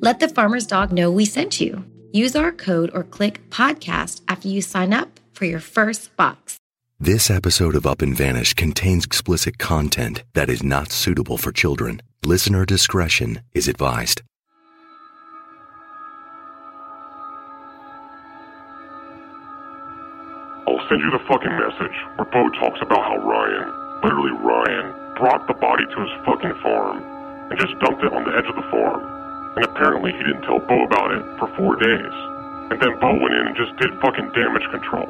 Let the farmer's dog know we sent you. Use our code or click podcast after you sign up for your first box. This episode of Up and Vanished contains explicit content that is not suitable for children. Listener discretion is advised. I'll send you the fucking message where Bo talks about how Ryan, literally Ryan, brought the body to his fucking farm and just dumped it on the edge of the farm. And apparently he didn't tell Bo about it for four days. And then Bo went in and just did fucking damage control.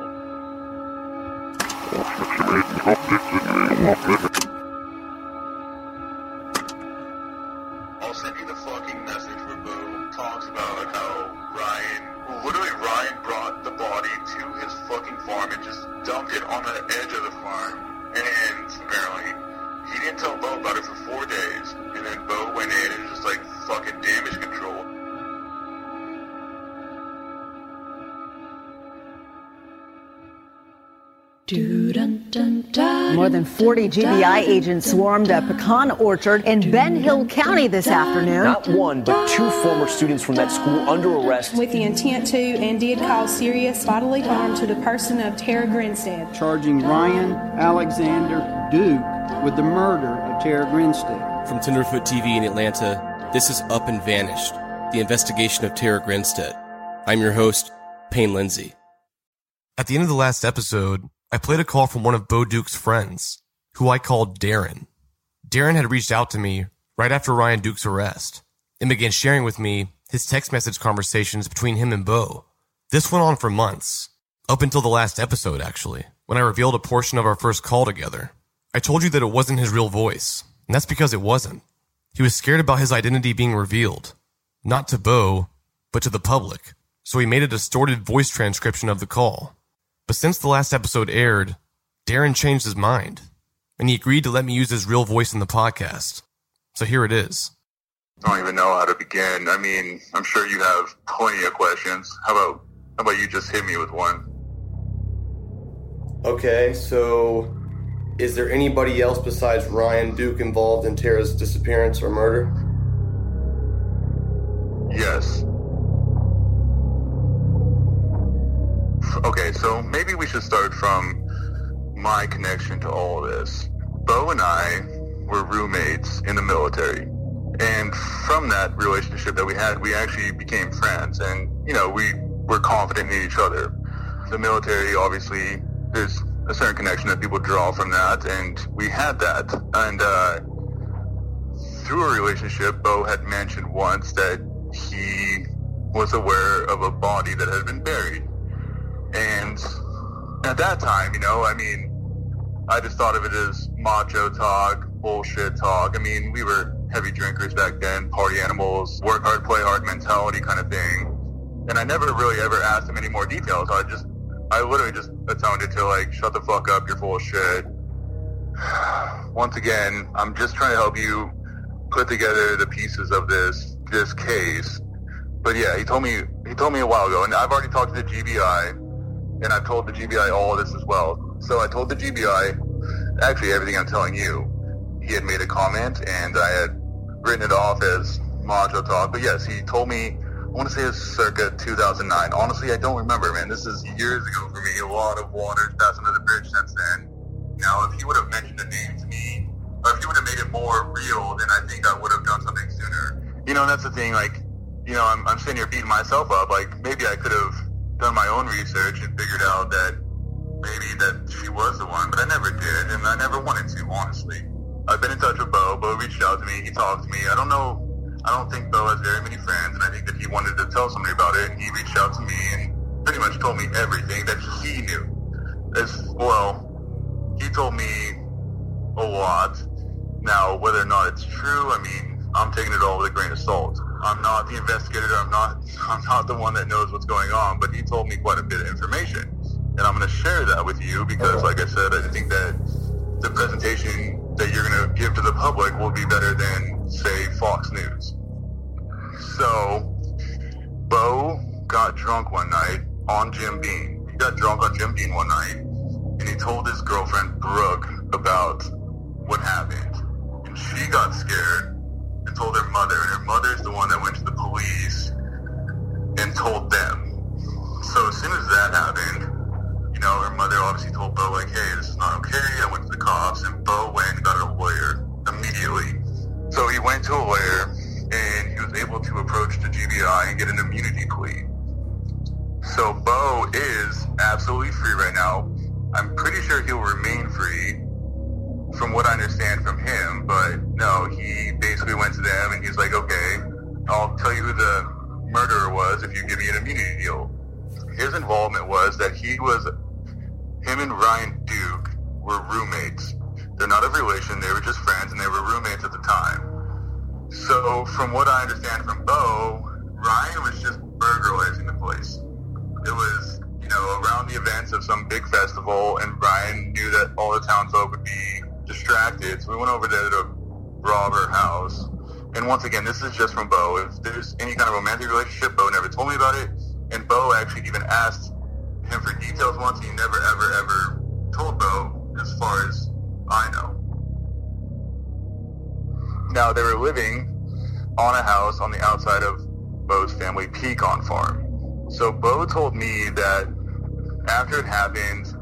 40 GBI agents swarmed a pecan orchard in Ben Hill County this afternoon. Not one, but two former students from that school under arrest. with the intent to and did cause serious bodily harm to the person of Tara Grinstead. charging Ryan Alexander Duke with the murder of Tara Grinstead. From Tenderfoot TV in Atlanta, this is Up and Vanished, the investigation of Tara Grinstead. I'm your host, Payne Lindsay. At the end of the last episode, I played a call from one of Bo Duke's friends, who I called Darren. Darren had reached out to me right after Ryan Duke's arrest and began sharing with me his text message conversations between him and Bo. This went on for months, up until the last episode, actually, when I revealed a portion of our first call together. I told you that it wasn't his real voice, and that's because it wasn't. He was scared about his identity being revealed, not to Bo, but to the public, so he made a distorted voice transcription of the call. But since the last episode aired, Darren changed his mind, and he agreed to let me use his real voice in the podcast. So here it is. I don't even know how to begin. I mean, I'm sure you have plenty of questions. How about how about you just hit me with one? Okay, so is there anybody else besides Ryan Duke involved in Tara's disappearance or murder? Yes. Okay, so maybe we should start from my connection to all of this. Bo and I were roommates in the military. And from that relationship that we had, we actually became friends. And, you know, we were confident in each other. The military, obviously, there's a certain connection that people draw from that. And we had that. And, uh, through a relationship, Bo had mentioned once that he was aware of a body that had been buried. And at that time, you know, I mean, I just thought of it as macho talk, bullshit talk. I mean, we were heavy drinkers back then, party animals, work hard, play hard mentality kind of thing. And I never really ever asked him any more details. I just, I literally just atoned it to like, shut the fuck up, you're full of shit. Once again, I'm just trying to help you put together the pieces of this, this case. But yeah, he told me, he told me a while ago, and I've already talked to the GBI and I've told the GBI all this as well. So I told the GBI actually everything I'm telling you. He had made a comment, and I had written it off as macho talk. But yes, he told me. I want to say it was circa 2009. Honestly, I don't remember, man. This is years ago for me. A lot of water's passed under the bridge since then. Now, if he would have mentioned a name to me, or if he would have made it more real, then I think I would have done something sooner. You know, that's the thing. Like, you know, I'm, I'm sitting here beating myself up. Like, maybe I could have done my own research and figured out that maybe that she was the one, but I never did, and I never wanted to, honestly. I've been in touch with Bo. Bo reached out to me. He talked to me. I don't know. I don't think Bo has very many friends, and I think that he wanted to tell somebody about it, and he reached out to me and pretty much told me everything that he knew. As well, he told me a lot. Now, whether or not it's true, I mean, I'm taking it all with a grain of salt. I'm not the investigator. I'm not. I'm not the one that knows what's going on. But he told me quite a bit of information, and I'm going to share that with you because, like I said, I think that the presentation that you're going to give to the public will be better than, say, Fox News. So, Bo got drunk one night on Jim Beam. He got drunk on Jim Beam one night, and he told his girlfriend Brooke about what happened, and she got scared and told her mother, and her mother's the one that went to the police and told them. So as soon as that happened, you know, her mother obviously told Bo, like, hey, this is not okay. I went to the cops, and Bo went and got a lawyer immediately. So he went to a lawyer, and he was able to approach the GBI and get an immunity plea. So Bo is absolutely free right now. I'm pretty sure he'll remain free from what I understand from him, but no, he basically went to them and he's like, okay, I'll tell you who the murderer was if you give me an immunity deal. His involvement was that he was him and Ryan Duke were roommates. They're not of relation, they were just friends and they were roommates at the time. So from what I understand from Bo, Ryan was just burglarizing the place. It was, you know, around the events of some big festival and Ryan knew that all the townsfolk would be distracted. So we went over there to rob her house. And once again, this is just from Bo. If there's any kind of romantic relationship, Bo never told me about it. And Bo actually even asked for details once. He never, ever, ever told Bo, as far as I know. Now, they were living on a house on the outside of Bo's family pecan farm. So Bo told me that after it happened,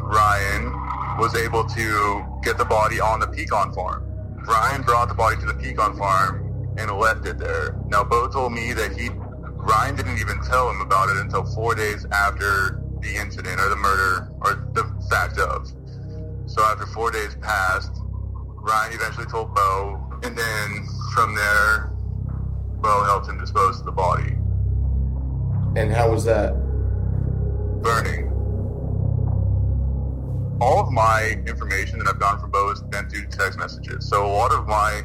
Ryan was able to get the body on the pecan farm. Ryan brought the body to the pecan farm and left it there. Now, Bo told me that he, Ryan didn't even tell him about it until four days after the incident or the murder or the fact of. So after four days passed, Ryan eventually told Bo, and then from there, Bo helped him dispose of the body. And how was that? Burning. All of my information that I've gotten from Bo has been through text messages. So a lot of my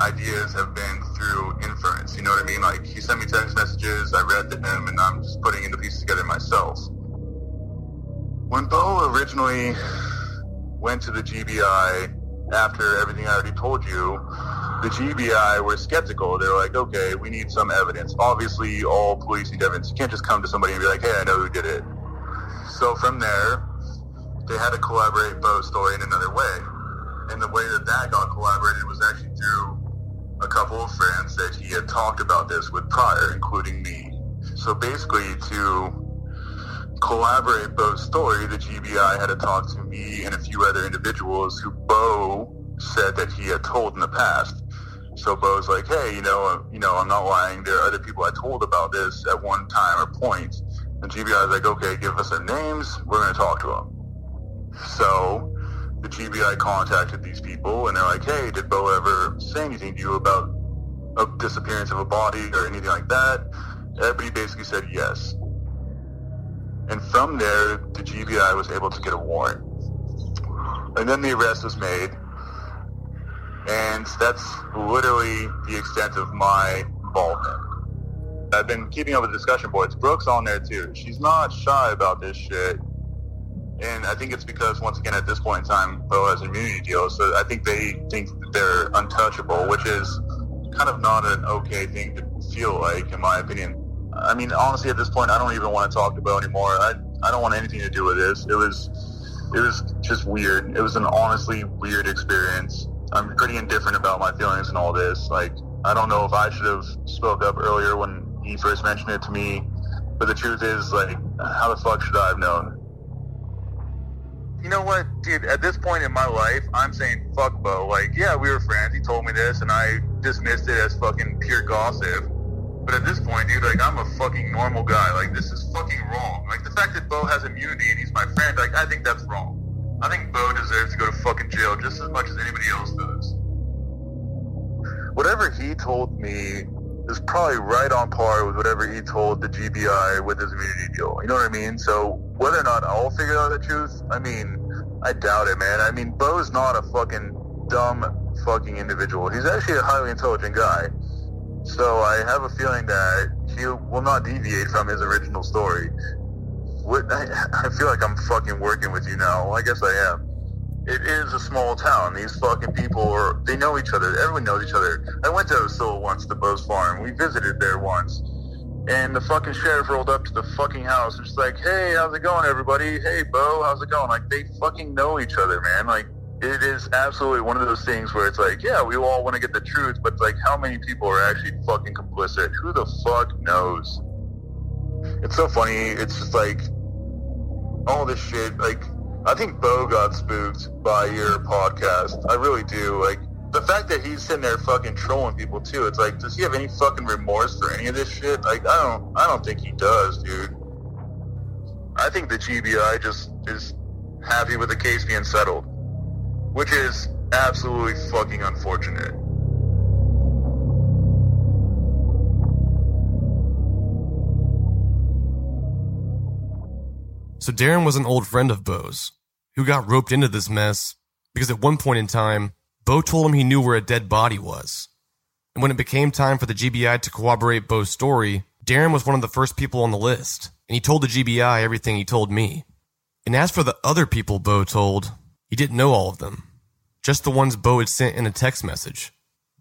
ideas have been through inference. You know what I mean? Like he sent me text messages, I read them, and I'm just putting the pieces together myself. When Bo originally went to the GBI after everything I already told you, the GBI were skeptical. They're like, okay, we need some evidence. Obviously, all police need evidence. You can't just come to somebody and be like, hey, I know who did it. So from there, they had to collaborate Bo's story in another way. And the way that that got collaborated was actually through a couple of friends that he had talked about this with prior, including me. So basically, to collaborate Bo's story, the GBI had to talk to me and a few other individuals who Bo said that he had told in the past. So Bo's like, hey, you know, uh, you know, I'm not lying. There are other people I told about this at one time or point. And GBI like, okay, give us their names. We're going to talk to them. So the GBI contacted these people, and they're like, hey, did Bo ever say anything to you about a disappearance of a body or anything like that? Everybody basically said yes. And from there, the GBI was able to get a warrant. And then the arrest was made. And that's literally the extent of my involvement. I've been keeping up with the discussion boards. Brooke's on there too. She's not shy about this shit. And I think it's because, once again, at this point in time, Bo has immunity deal. So I think they think they're untouchable, which is kind of not an okay thing to feel like, in my opinion. I mean, honestly, at this point, I don't even want to talk to Bo anymore. I, I don't want anything to do with this. It was, it was just weird. It was an honestly weird experience. I'm pretty indifferent about my feelings and all this. Like, I don't know if I should have spoke up earlier when he first mentioned it to me. But the truth is, like, how the fuck should I have known? You know what, dude? At this point in my life, I'm saying fuck Bo. Like, yeah, we were friends. He told me this, and I dismissed it as fucking pure gossip. But at this point, dude, like I'm a fucking normal guy. Like this is fucking wrong. Like the fact that Bo has immunity and he's my friend, like I think that's wrong. I think Bo deserves to go to fucking jail just as much as anybody else does. Whatever he told me is probably right on par with whatever he told the GBI with his immunity deal. You know what I mean? So whether or not I'll figure out the truth, I mean, I doubt it, man. I mean, Bo's not a fucking dumb fucking individual. He's actually a highly intelligent guy. So I have a feeling that he will not deviate from his original story. What, I, I feel like I'm fucking working with you now. I guess I am. It is a small town. These fucking people are, they know each other. Everyone knows each other. I went to Ocilla once to Bo's farm. We visited there once. And the fucking sheriff rolled up to the fucking house and just like, hey, how's it going, everybody? Hey, Bo, how's it going? Like, they fucking know each other, man. Like, it is absolutely one of those things where it's like, yeah, we all want to get the truth, but like, how many people are actually fucking complicit? Who the fuck knows? It's so funny. It's just like all this shit. Like, I think Bo got spooked by your podcast. I really do. Like, the fact that he's sitting there fucking trolling people too. It's like, does he have any fucking remorse for any of this shit? Like, I don't, I don't think he does, dude. I think the GBI just is happy with the case being settled, which is absolutely fucking unfortunate. So Darren was an old friend of Bo's, who got roped into this mess because at one point in time, Bo told him he knew where a dead body was. And when it became time for the GBI to corroborate Bo's story, Darren was one of the first people on the list, and he told the GBI everything he told me. And as for the other people Bo told, he didn't know all of them, just the ones Bo had sent in a text message.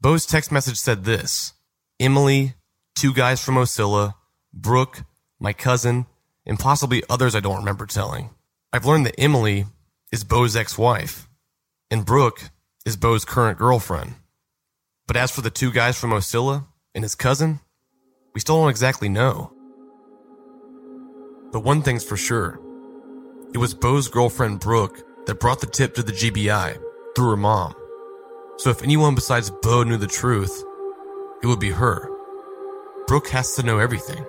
Bo's text message said this Emily, two guys from Ocilla, Brooke, my cousin, and possibly others I don't remember telling. I've learned that Emily is Bo's ex wife, and Brooke is Bo's current girlfriend. But as for the two guys from Ocilla and his cousin, we still don't exactly know. But one thing's for sure it was Bo's girlfriend Brooke that brought the tip to the GBI through her mom. So if anyone besides Bo knew the truth, it would be her. Brooke has to know everything.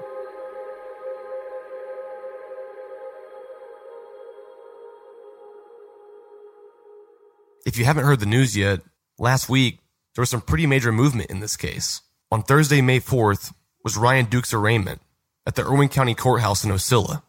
If you haven't heard the news yet, last week there was some pretty major movement in this case. On Thursday, May 4th, was Ryan Duke's arraignment at the Irwin County Courthouse in Ocilla.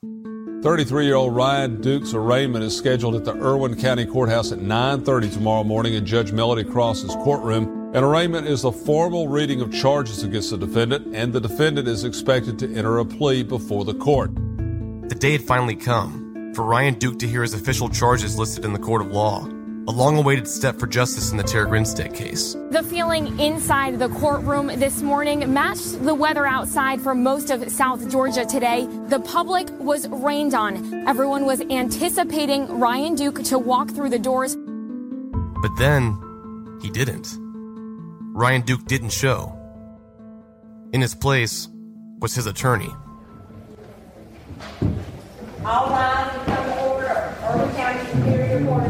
33 year old Ryan Dukes arraignment is scheduled at the Irwin County Courthouse at 9:30 tomorrow morning in Judge Melody Cross's courtroom. An arraignment is a formal reading of charges against the defendant, and the defendant is expected to enter a plea before the court. The day had finally come for Ryan Duke to hear his official charges listed in the court of law a long awaited step for justice in the Tara Grinstead case. The feeling inside the courtroom this morning matched the weather outside for most of South Georgia today. The public was rained on. Everyone was anticipating Ryan Duke to walk through the doors. But then, he didn't. Ryan Duke didn't show. In his place was his attorney. All rise and come to order. Irwin County Superior Court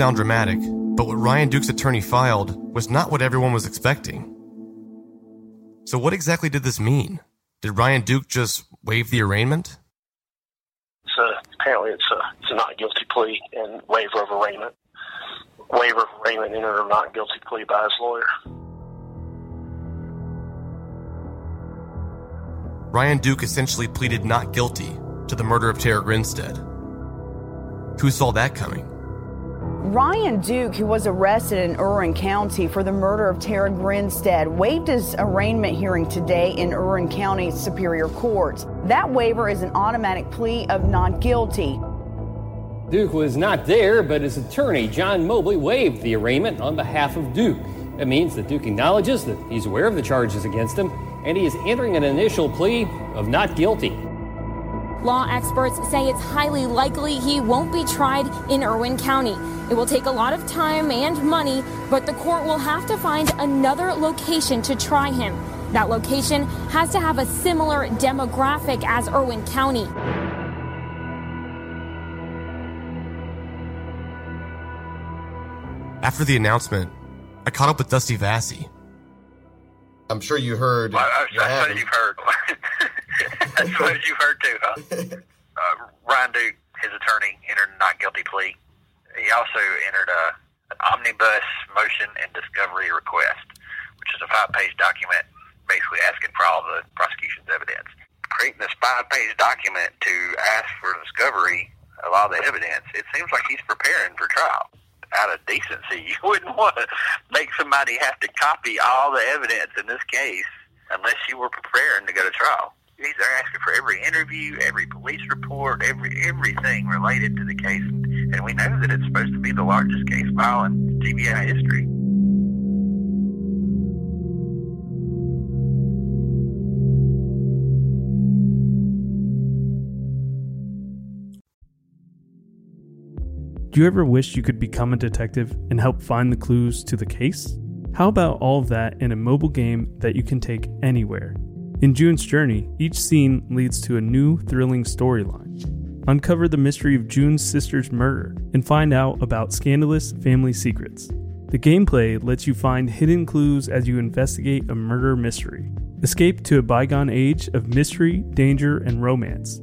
sound dramatic, but what Ryan Duke's attorney filed was not what everyone was expecting. So, what exactly did this mean? Did Ryan Duke just waive the arraignment? So apparently, it's a, it's a not guilty plea and waiver of arraignment. Waiver of arraignment entered a not guilty plea by his lawyer. Ryan Duke essentially pleaded not guilty to the murder of Tara Grinstead. Who saw that coming? Ryan Duke, who was arrested in Irwin County for the murder of Tara Grinstead, waived his arraignment hearing today in Irwin County Superior Court. That waiver is an automatic plea of not guilty. Duke was not there, but his attorney, John Mobley, waived the arraignment on behalf of Duke. That means that Duke acknowledges that he's aware of the charges against him, and he is entering an initial plea of not guilty. Law experts say it's highly likely he won't be tried in Irwin County. It will take a lot of time and money, but the court will have to find another location to try him. That location has to have a similar demographic as Irwin County. After the announcement, I caught up with Dusty Vassy. I'm sure you heard. Well, I, what I, you've heard. That's what you've heard too, huh? Uh, Ryan Duke, his attorney, entered a not guilty plea. He also entered a, an omnibus motion and discovery request, which is a five-page document basically asking for all the prosecution's evidence. Creating this five-page document to ask for discovery of all the evidence, it seems like he's preparing for trial out of decency, you wouldn't want to make somebody have to copy all the evidence in this case unless you were preparing to go to trial. These are asking for every interview, every police report, every everything related to the case, and we know that it's supposed to be the largest case file in GBI history. Do you ever wish you could become a detective and help find the clues to the case? How about all of that in a mobile game that you can take anywhere? In June's Journey, each scene leads to a new, thrilling storyline. Uncover the mystery of June's sister's murder and find out about scandalous family secrets. The gameplay lets you find hidden clues as you investigate a murder mystery. Escape to a bygone age of mystery, danger, and romance.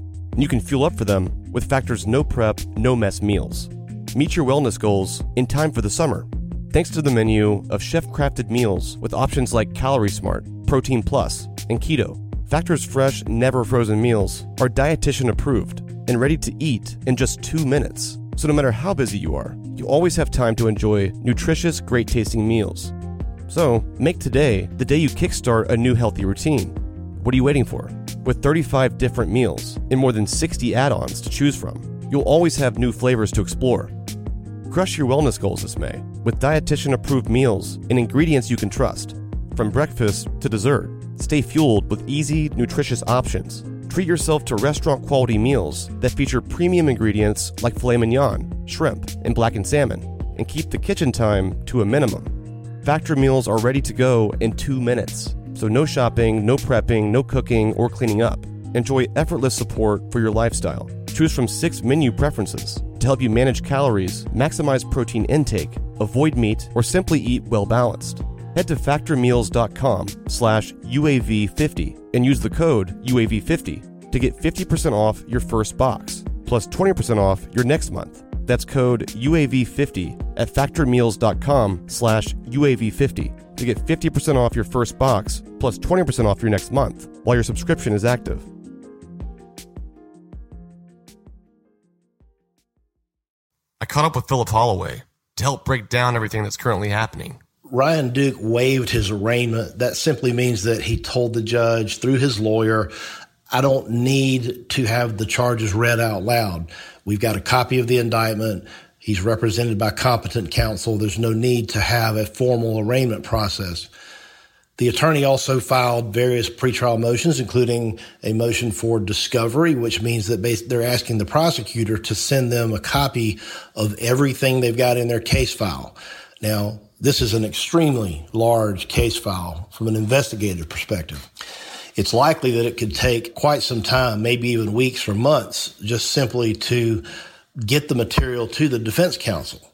and you can fuel up for them with Factor's no prep, no mess meals. Meet your wellness goals in time for the summer. Thanks to the menu of chef crafted meals with options like Calorie Smart, Protein Plus, and Keto. Factor's fresh, never frozen meals are dietitian approved and ready to eat in just two minutes. So no matter how busy you are, you always have time to enjoy nutritious, great tasting meals. So make today the day you kickstart a new healthy routine. What are you waiting for? With 35 different meals and more than 60 add ons to choose from, you'll always have new flavors to explore. Crush your wellness goals this May with dietitian approved meals and ingredients you can trust. From breakfast to dessert, stay fueled with easy, nutritious options. Treat yourself to restaurant quality meals that feature premium ingredients like filet mignon, shrimp, and blackened salmon, and keep the kitchen time to a minimum. Factor meals are ready to go in two minutes. So, no shopping, no prepping, no cooking or cleaning up. Enjoy effortless support for your lifestyle. Choose from six menu preferences to help you manage calories, maximize protein intake, avoid meat, or simply eat well balanced. Head to factormeals.com slash UAV50 and use the code UAV50 to get 50% off your first box, plus 20% off your next month. That's code UAV50 at factormeals.com slash UAV50 to get 50% off your first box plus 20% off your next month while your subscription is active. I caught up with Philip Holloway to help break down everything that's currently happening. Ryan Duke waived his arraignment. That simply means that he told the judge through his lawyer, I don't need to have the charges read out loud. We've got a copy of the indictment. He's represented by competent counsel. There's no need to have a formal arraignment process. The attorney also filed various pretrial motions, including a motion for discovery, which means that they're asking the prosecutor to send them a copy of everything they've got in their case file. Now, this is an extremely large case file from an investigative perspective. It's likely that it could take quite some time, maybe even weeks or months, just simply to get the material to the defense counsel.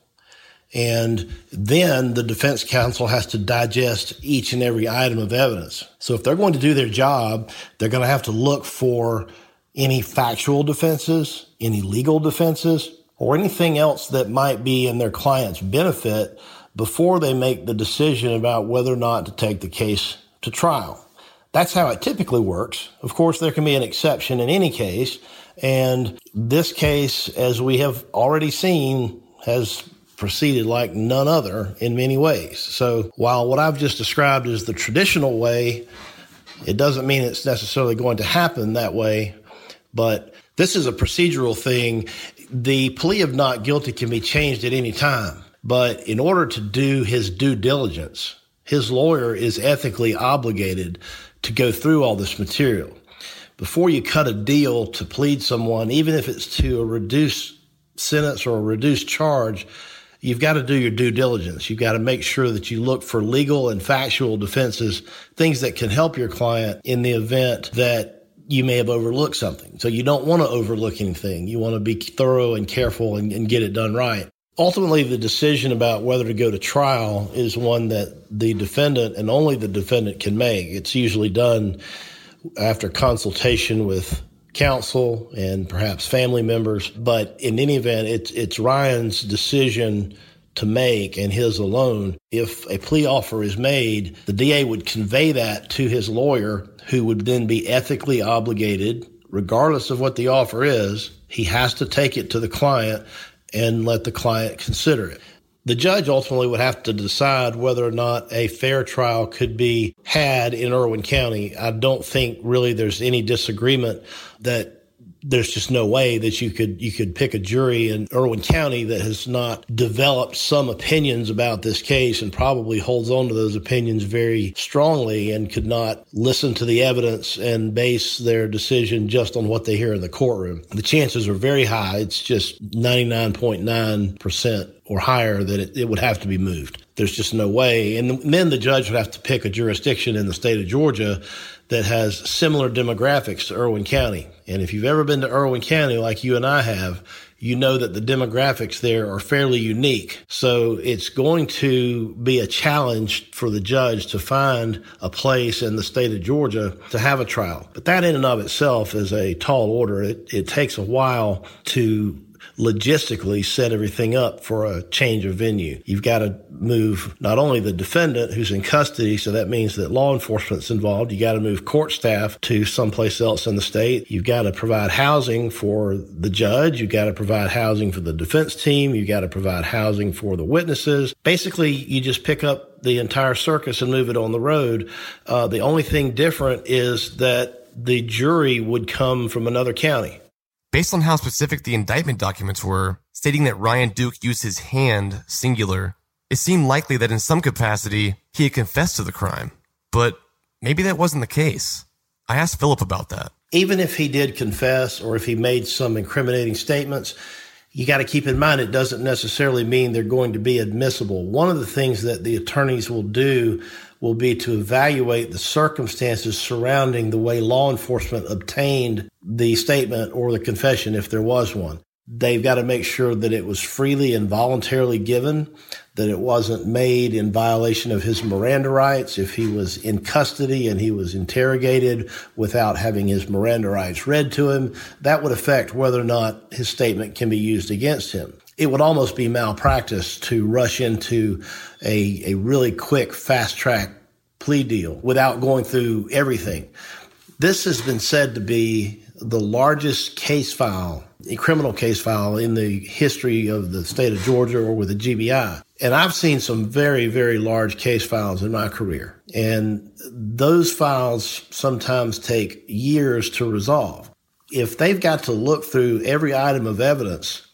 And then the defense counsel has to digest each and every item of evidence. So if they're going to do their job, they're going to have to look for any factual defenses, any legal defenses, or anything else that might be in their client's benefit before they make the decision about whether or not to take the case to trial. That's how it typically works. Of course, there can be an exception in any case. And this case, as we have already seen, has proceeded like none other in many ways. So while what I've just described is the traditional way, it doesn't mean it's necessarily going to happen that way. But this is a procedural thing. The plea of not guilty can be changed at any time. But in order to do his due diligence, his lawyer is ethically obligated to go through all this material. Before you cut a deal to plead someone, even if it's to a reduced sentence or a reduced charge, you've got to do your due diligence. You've got to make sure that you look for legal and factual defenses, things that can help your client in the event that you may have overlooked something. So you don't want to overlook anything. You want to be thorough and careful and, and get it done right. Ultimately, the decision about whether to go to trial is one that the defendant and only the defendant can make. It's usually done after consultation with counsel and perhaps family members. But in any event, it's, it's Ryan's decision to make and his alone. If a plea offer is made, the DA would convey that to his lawyer, who would then be ethically obligated, regardless of what the offer is. He has to take it to the client and let the client consider it. The judge ultimately would have to decide whether or not a fair trial could be had in Irwin County. I don't think really there's any disagreement that there's just no way that you could you could pick a jury in Irwin County that has not developed some opinions about this case and probably holds on to those opinions very strongly and could not listen to the evidence and base their decision just on what they hear in the courtroom. The chances are very high. It's just 99.9% or higher that it, it would have to be moved. There's just no way. And then the judge would have to pick a jurisdiction in the state of Georgia that has similar demographics to Irwin County. And if you've ever been to Irwin County like you and I have, you know that the demographics there are fairly unique. So it's going to be a challenge for the judge to find a place in the state of Georgia to have a trial. But that in and of itself is a tall order. It, it takes a while to logistically set everything up for a change of venue. You've got to move not only the defendant who's in custody, so that means that law enforcement's involved. You got to move court staff to someplace else in the state. You've got to provide housing for the judge. You've got to provide housing for the defense team. You've got to provide housing for the witnesses. Basically, you just pick up the entire circus and move it on the road. Uh, the only thing different is that the jury would come from another county. Based on how specific the indictment documents were, stating that Ryan Duke used his hand, singular, it seemed likely that in some capacity he had confessed to the crime. But maybe that wasn't the case. I asked Philip about that. Even if he did confess or if he made some incriminating statements, you got to keep in mind it doesn't necessarily mean they're going to be admissible. One of the things that the attorneys will do will be to evaluate the circumstances surrounding the way law enforcement obtained the statement or the confession if there was one. They've got to make sure that it was freely and voluntarily given, that it wasn't made in violation of his Miranda rights. If he was in custody and he was interrogated without having his Miranda rights read to him, that would affect whether or not his statement can be used against him. It would almost be malpractice to rush into a, a really quick, fast track plea deal without going through everything. This has been said to be the largest case file, a criminal case file in the history of the state of Georgia or with the GBI. And I've seen some very, very large case files in my career. And those files sometimes take years to resolve. If they've got to look through every item of evidence,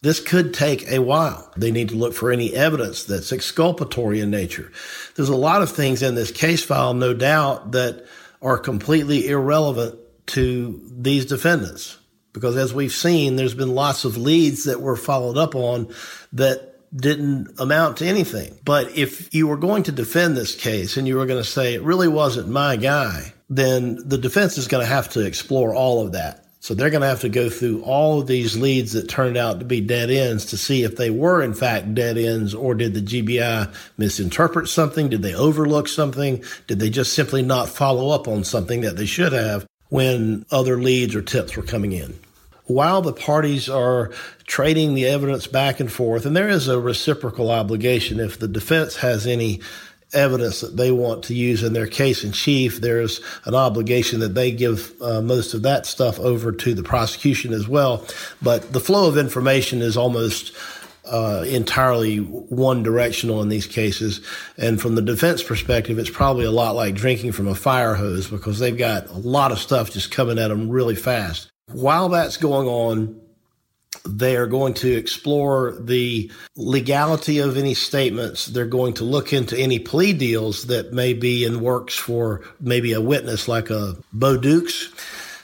this could take a while. They need to look for any evidence that's exculpatory in nature. There's a lot of things in this case file, no doubt, that are completely irrelevant to these defendants. Because as we've seen, there's been lots of leads that were followed up on that didn't amount to anything. But if you were going to defend this case and you were going to say it really wasn't my guy, then the defense is going to have to explore all of that. So they're going to have to go through all of these leads that turned out to be dead ends to see if they were in fact dead ends or did the GBI misinterpret something? Did they overlook something? Did they just simply not follow up on something that they should have when other leads or tips were coming in? while the parties are trading the evidence back and forth, and there is a reciprocal obligation if the defense has any evidence that they want to use in their case in chief, there's an obligation that they give uh, most of that stuff over to the prosecution as well. But the flow of information is almost uh, entirely one directional in these cases. And from the defense perspective, it's probably a lot like drinking from a fire hose because they've got a lot of stuff just coming at them really fast. While that's going on, they are going to explore the legality of any statements. They're going to look into any plea deals that may be in works for maybe a witness like a Bo Dukes.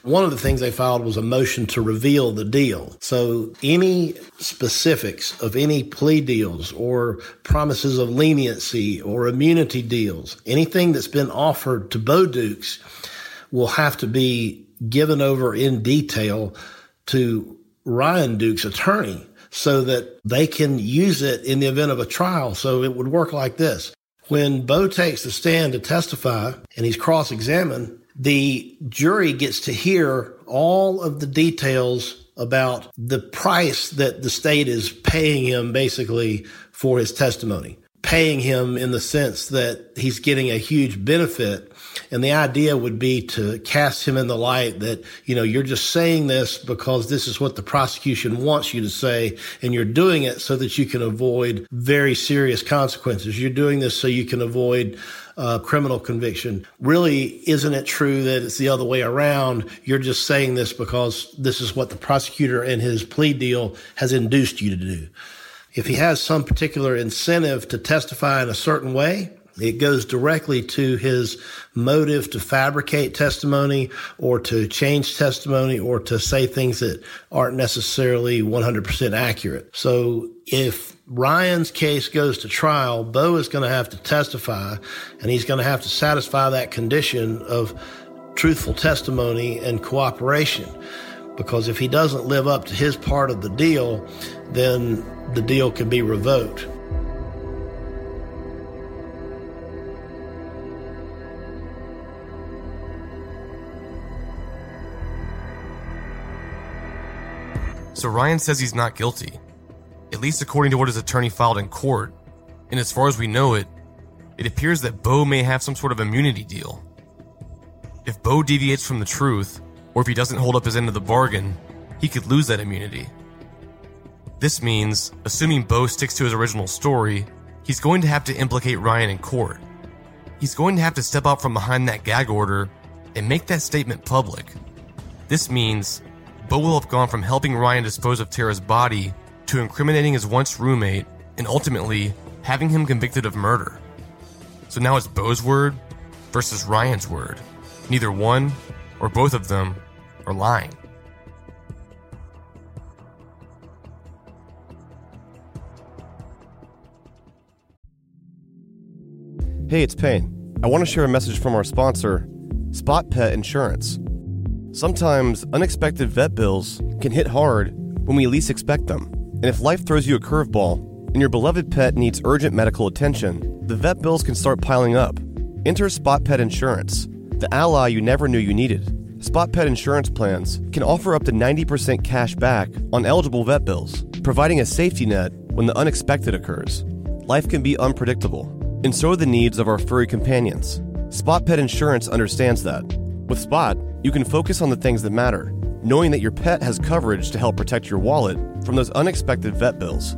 One of the things they filed was a motion to reveal the deal. So any specifics of any plea deals or promises of leniency or immunity deals, anything that's been offered to Bo Dukes will have to be given over in detail to Ryan Duke's attorney so that they can use it in the event of a trial. So it would work like this. When Bo takes the stand to testify and he's cross examined, the jury gets to hear all of the details about the price that the state is paying him basically for his testimony, paying him in the sense that he's getting a huge benefit and the idea would be to cast him in the light that, you know, you're just saying this because this is what the prosecution wants you to say. And you're doing it so that you can avoid very serious consequences. You're doing this so you can avoid uh, criminal conviction. Really, isn't it true that it's the other way around? You're just saying this because this is what the prosecutor and his plea deal has induced you to do. If he has some particular incentive to testify in a certain way, it goes directly to his motive to fabricate testimony or to change testimony or to say things that aren't necessarily 100% accurate. So if Ryan's case goes to trial, Bo is going to have to testify and he's going to have to satisfy that condition of truthful testimony and cooperation. Because if he doesn't live up to his part of the deal, then the deal can be revoked. So Ryan says he's not guilty, at least according to what his attorney filed in court. And as far as we know it, it appears that Bo may have some sort of immunity deal. If Bo deviates from the truth, or if he doesn't hold up his end of the bargain, he could lose that immunity. This means, assuming Bo sticks to his original story, he's going to have to implicate Ryan in court. He's going to have to step out from behind that gag order and make that statement public. This means Bo will have gone from helping Ryan dispose of Tara's body to incriminating his once roommate and ultimately having him convicted of murder. So now it's Bo's word versus Ryan's word. Neither one or both of them are lying. Hey, it's Payne. I want to share a message from our sponsor, Spot Pet Insurance. Sometimes unexpected vet bills can hit hard when we least expect them. And if life throws you a curveball and your beloved pet needs urgent medical attention, the vet bills can start piling up. Enter Spot Pet Insurance, the ally you never knew you needed. Spot Pet insurance plans can offer up to 90% cash back on eligible vet bills, providing a safety net when the unexpected occurs. Life can be unpredictable, and so are the needs of our furry companions. Spot Pet Insurance understands that. With Spot, you can focus on the things that matter, knowing that your pet has coverage to help protect your wallet from those unexpected vet bills.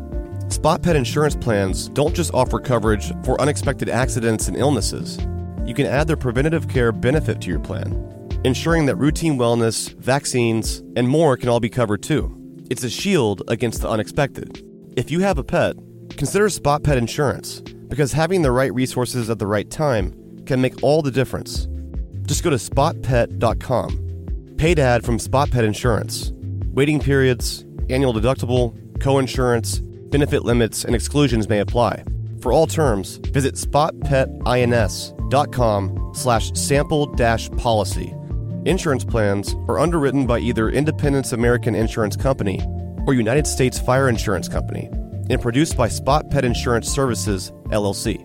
Spot Pet insurance plans don't just offer coverage for unexpected accidents and illnesses, you can add their preventative care benefit to your plan, ensuring that routine wellness, vaccines, and more can all be covered too. It's a shield against the unexpected. If you have a pet, consider Spot Pet Insurance because having the right resources at the right time can make all the difference. Just go to spotpet.com. Paid ad from Spot Pet Insurance. Waiting periods, annual deductible, co-insurance, benefit limits, and exclusions may apply. For all terms, visit spotpetins.com slash sample dash policy. Insurance plans are underwritten by either Independence American Insurance Company or United States Fire Insurance Company and produced by Spot Pet Insurance Services, LLC.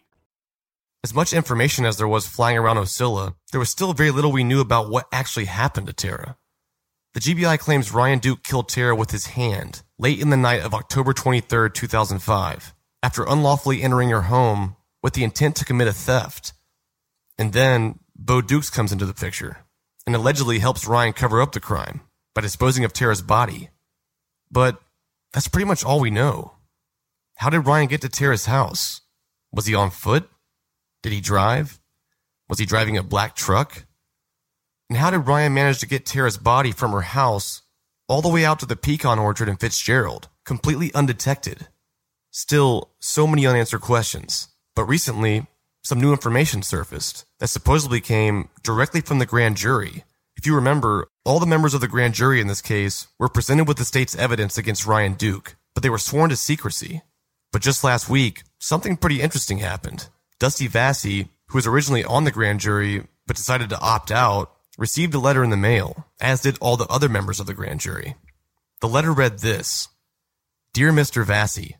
As much information as there was flying around Ocilla, there was still very little we knew about what actually happened to Tara. The GBI claims Ryan Duke killed Tara with his hand late in the night of October 23, 2005, after unlawfully entering her home with the intent to commit a theft. And then Bo Dukes comes into the picture and allegedly helps Ryan cover up the crime by disposing of Tara's body. But that's pretty much all we know. How did Ryan get to Tara's house? Was he on foot? Did he drive? Was he driving a black truck? And how did Ryan manage to get Tara's body from her house all the way out to the pecan orchard in Fitzgerald, completely undetected? Still, so many unanswered questions. But recently, some new information surfaced that supposedly came directly from the grand jury. If you remember, all the members of the grand jury in this case were presented with the state's evidence against Ryan Duke, but they were sworn to secrecy. But just last week, something pretty interesting happened. Dusty Vassy, who was originally on the grand jury but decided to opt out, received a letter in the mail, as did all the other members of the grand jury. The letter read this Dear Mr. Vassy,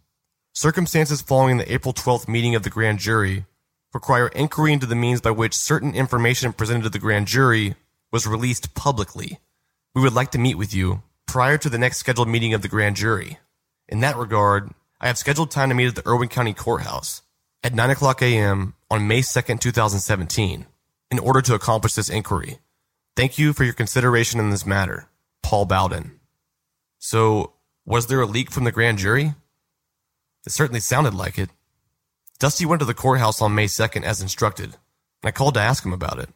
circumstances following the April 12th meeting of the grand jury require inquiry into the means by which certain information presented to the grand jury was released publicly. We would like to meet with you prior to the next scheduled meeting of the grand jury. In that regard, I have scheduled time to meet at the Irwin County Courthouse at 9 o'clock a.m. on May 2nd, 2017, in order to accomplish this inquiry. Thank you for your consideration in this matter. Paul Bowden. So, was there a leak from the grand jury? It certainly sounded like it. Dusty went to the courthouse on May 2nd as instructed, and I called to ask him about it.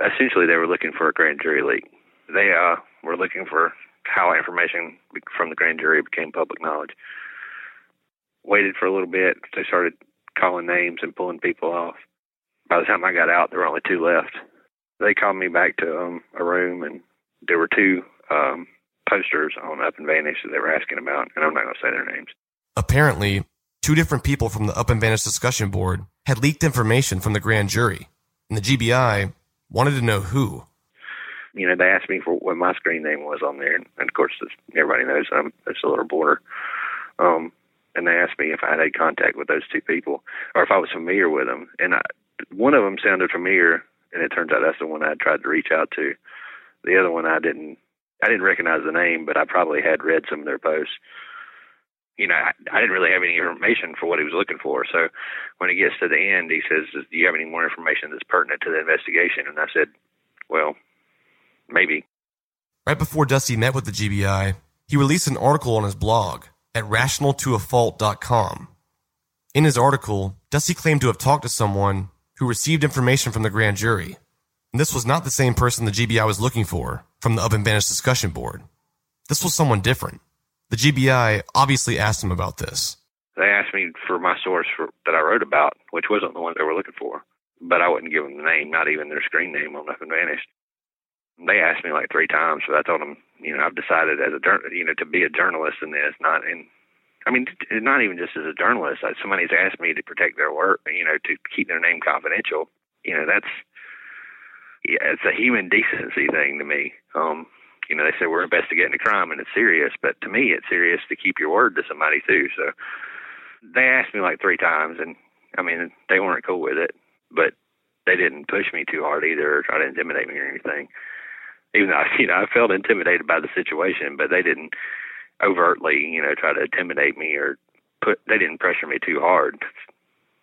Essentially, they were looking for a grand jury leak. They uh, were looking for how information from the grand jury became public knowledge. Waited for a little bit. They started calling names and pulling people off. By the time I got out, there were only two left. They called me back to um, a room, and there were two um, posters on Up and Vanished that they were asking about, and I'm not going to say their names. Apparently, two different people from the Up and Vanished discussion board had leaked information from the grand jury, and the GBI wanted to know who. You know, they asked me for what my screen name was on there, and of course, everybody knows I'm a little border. Um, and they asked me if I had had contact with those two people, or if I was familiar with them. And I, one of them sounded familiar, and it turns out that's the one I tried to reach out to. The other one I didn't. I didn't recognize the name, but I probably had read some of their posts you know, I, I didn't really have any information for what he was looking for. So when he gets to the end, he says, "Do you have any more information that's pertinent to the investigation?" And I said, "Well, maybe." Right before Dusty met with the GBI, he released an article on his blog at rationaltoafault.com. In his article, Dusty claimed to have talked to someone who received information from the grand jury. And this was not the same person the GBI was looking for from the Up and Vanished discussion board. This was someone different. The GBI obviously asked him about this. They asked me for my source for, that I wrote about, which wasn't the one they were looking for, but I wouldn't give them the name, not even their screen name on Up and Vanished. They asked me like three times, so I told them, you know, I've decided as a you know to be a journalist in this, not in. I mean, not even just as a journalist. Somebody's asked me to protect their work, you know, to keep their name confidential. You know, that's yeah, it's a human decency thing to me. Um, you know, they say we're investigating a crime and it's serious, but to me, it's serious to keep your word to somebody too. So they asked me like three times, and I mean, they weren't cool with it, but they didn't push me too hard either or try to intimidate me or anything. Even though, you know, I felt intimidated by the situation, but they didn't overtly, you know, try to intimidate me or put, they didn't pressure me too hard.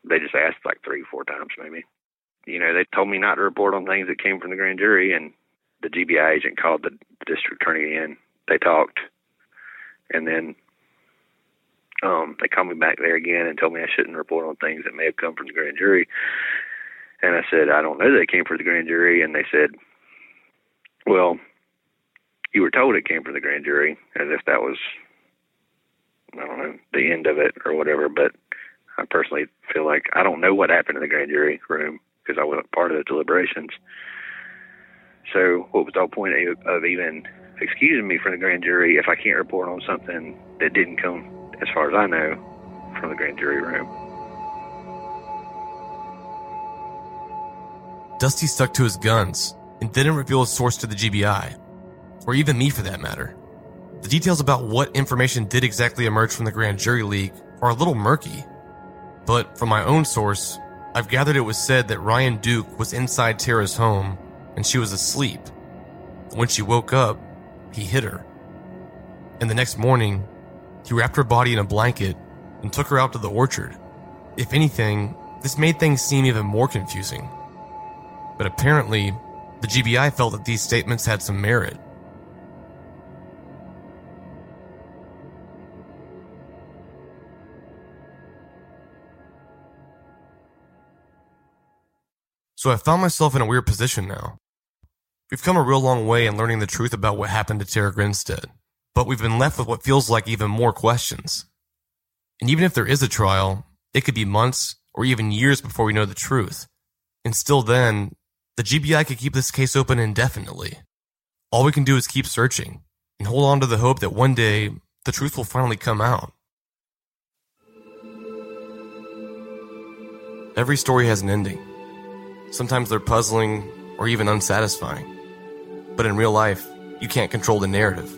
They just asked like three, four times maybe. You know, they told me not to report on things that came from the grand jury and the GBI agent called the district attorney in. They talked, and then um, they called me back there again and told me I shouldn't report on things that may have come from the grand jury. And I said, I don't know they came from the grand jury. And they said, Well, you were told it came from the grand jury, as if that was, I don't know, the end of it or whatever. But I personally feel like I don't know what happened in the grand jury room because I wasn't part of the deliberations. So, what was the point of even excusing me from the grand jury if I can't report on something that didn't come, as far as I know, from the grand jury room? Dusty stuck to his guns and didn't reveal his source to the GBI, or even me for that matter. The details about what information did exactly emerge from the grand jury leak are a little murky. But from my own source, I've gathered it was said that Ryan Duke was inside Tara's home and she was asleep. When she woke up, he hit her. And the next morning, he wrapped her body in a blanket and took her out to the orchard. If anything, this made things seem even more confusing. But apparently, the GBI felt that these statements had some merit. So I found myself in a weird position now. We've come a real long way in learning the truth about what happened to Tara Grinstead, but we've been left with what feels like even more questions. And even if there is a trial, it could be months or even years before we know the truth. And still then, the GBI could keep this case open indefinitely. All we can do is keep searching and hold on to the hope that one day the truth will finally come out. Every story has an ending. Sometimes they're puzzling or even unsatisfying. But in real life, you can't control the narrative.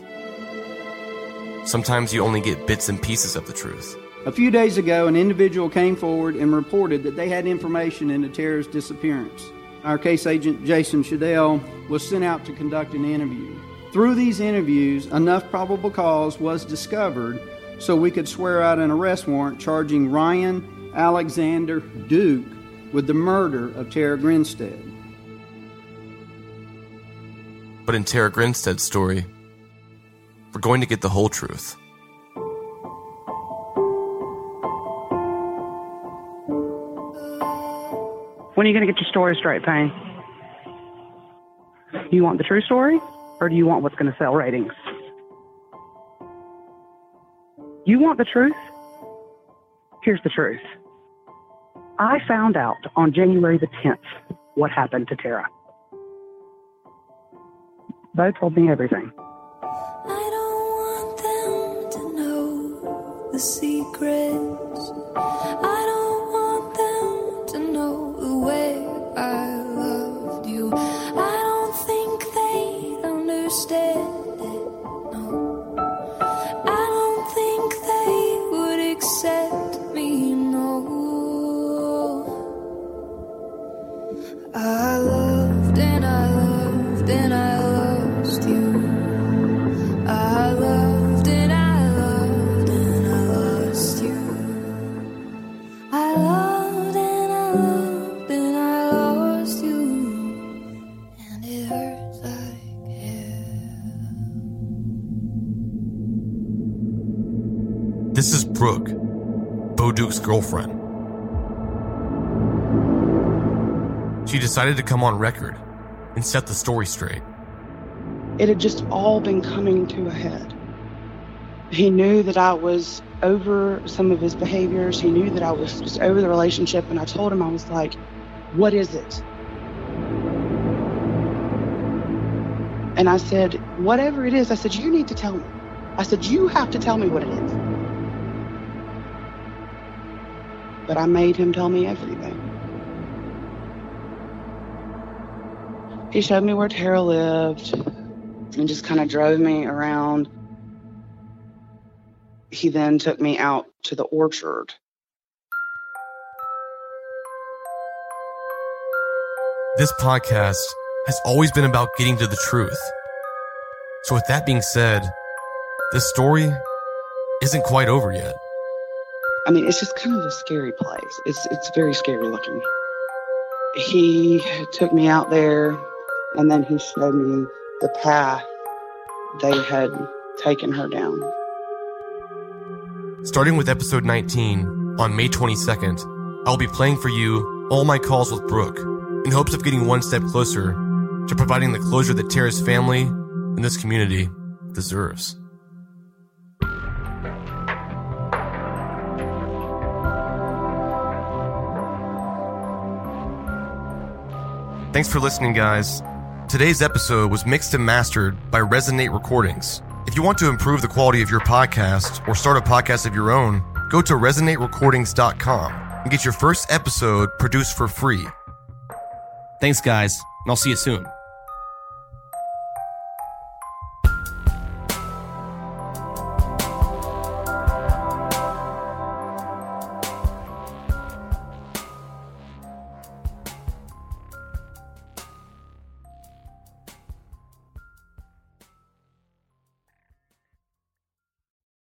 Sometimes you only get bits and pieces of the truth. A few days ago, an individual came forward and reported that they had information into Tara's disappearance. Our case agent, Jason Shadell, was sent out to conduct an interview. Through these interviews, enough probable cause was discovered so we could swear out an arrest warrant charging Ryan Alexander Duke with the murder of Tara Grinstead. But in Tara Grinstead's story, we're going to get the whole truth. When are you going to get your story straight, Payne? You want the true story, or do you want what's going to sell ratings? You want the truth? Here's the truth. I found out on January the 10th what happened to Tara. They told me everything. I don't want them to know the secrets. I loved and I loved and I lost you. I loved and I loved and I lost you. And it hurts like. This is Brooke, Bo Dukes' girlfriend. She decided to come on record and set the story straight. It had just all been coming to a head. He knew that I was over some of his behaviors. He knew that I was just over the relationship. And I told him, I was like, what is it? And I said, whatever it is, I said, you need to tell me. I said, you have to tell me what it is. But I made him tell me everything. He showed me where Tara lived and just kind of drove me around. He then took me out to the orchard. This podcast has always been about getting to the truth. So, with that being said, this story isn't quite over yet. I mean, it's just kind of a scary place. It's it's very scary looking. He took me out there, and then he showed me the path they had taken her down. Starting with episode 19 on May 22nd, I'll be playing for you all my calls with Brooke in hopes of getting one step closer to providing the closure that Tara's family and this community deserves. Thanks for listening, guys. Today's episode was mixed and mastered by Resonate Recordings. If you want to improve the quality of your podcast or start a podcast of your own, go to resonaterecordings.com and get your first episode produced for free. Thanks, guys, and I'll see you soon.